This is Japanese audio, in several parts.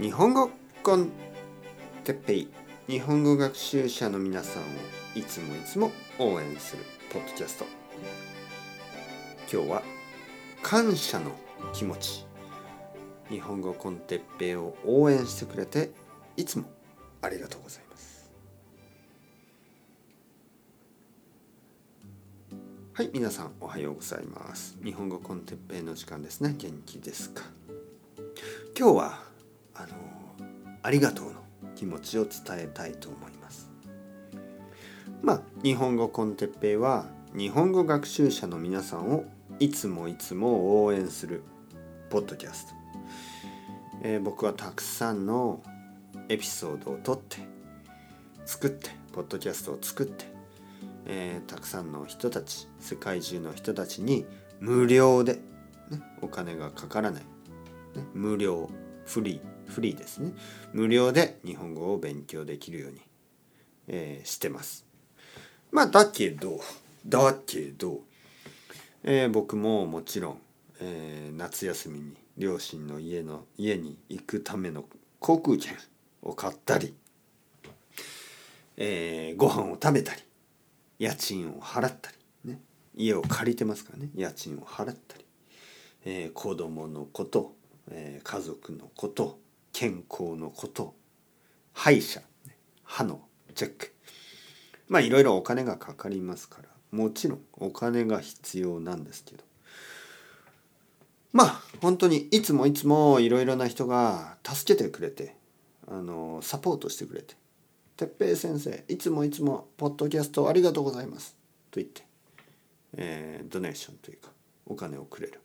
日本語コンテッペイ。日本語学習者の皆さんをいつもいつも応援するポッドキャスト。今日は感謝の気持ち。日本語コンテッペイを応援してくれていつもありがとうございます。はい皆さんおはようございます。日本語コンテッペイの時間ですね。元気ですか？今日はあのありがとうの気持ちを伝えたいと思います。まあ日本語コンテッペイは日本語学習者の皆さんをいつもいつも応援するポッドキャスト、えー、僕はたくさんのエピソードを撮って作ってポッドキャストを作って、えー、たくさんの人たち世界中の人たちに無料で、ね、お金がかからない、ね、無料。フリーフリーですね。無料で日本語を勉強できるように、えー、してます。まあだけどだけど、えー、僕ももちろん、えー、夏休みに両親の家の家に行くための航空券を買ったり、えー、ご飯を食べたり家賃を払ったり、ね、家を借りてますからね。家賃を払ったり、えー、子供のこと、え、家族のこと健康のこと歯医者歯のチェック。まあいろいろお金がかかりますからもちろんお金が必要なんですけど。まあ本当にいつもいつもいろいろな人が助けてくれてあのサポートしてくれて「哲平先生いつもいつもポッドキャストありがとうございます」と言って、えー、ドネーションというかお金をくれる。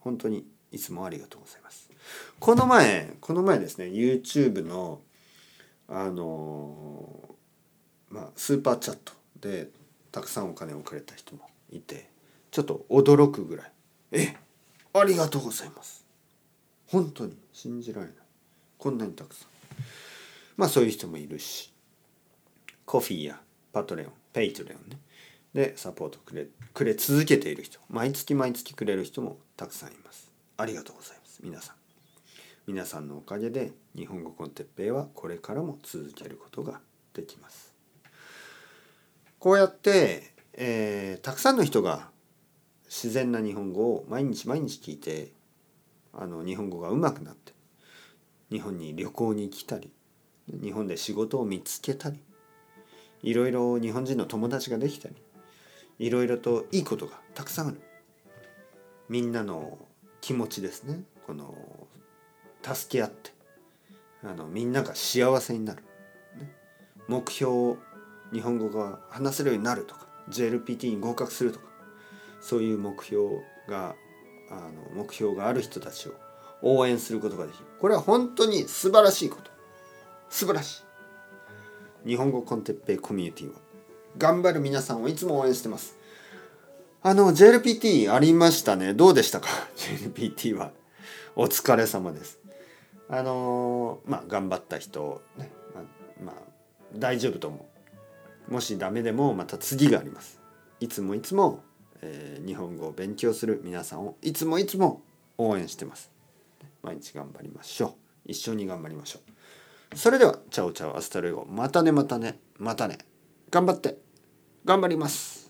本当にいつもありがとうございます。この前この前ですね YouTube のあのまあスーパーチャットでたくさんお金をくれた人もいてちょっと驚くぐらい「えありがとうございます」本当に信じられない。こんなにたくさん。まあそういう人もいるし Ko-fi や Patreon Patreon ね。でサポートくれくれ続けている人毎月毎月くれる人もたくさんいます。ありがとうございます。皆さん。皆さんのおかげで日本語 con てっぺいはこれからも続けることができます。こうやって、えー、たくさんの人が自然な日本語を毎日毎日聞いてあの日本語が上手くなって日本に旅行に行きたり日本で仕事を見つけたりいろいろ日本人の友達ができたりいろいろといいことがたくさんある。みんなの気持ちですね。この助け合って。あのみんなが幸せになる、ね、目標を日本語が話せるようになるとか JLPT に合格するとかそういう目標があの目標がある人たちを応援することができる。これは本当に素晴らしいこと。素晴らしい。日本語コンテッペイコミュニティは。頑張る皆さんをいつも応援してます。あの JLPT ありましたね。どうでしたか？JLPT は。お疲れ様です。あのまあ頑張った人ねまあ、まあ、大丈夫と思う。もしダメでもまた次があります。いつもいつも、えー、日本語を勉強する皆さんをいつもいつも応援してます。毎日頑張りましょう。一緒に頑張りましょう。それでは chao chao hasta luego。またねまたねまたね。頑張って。頑張ります。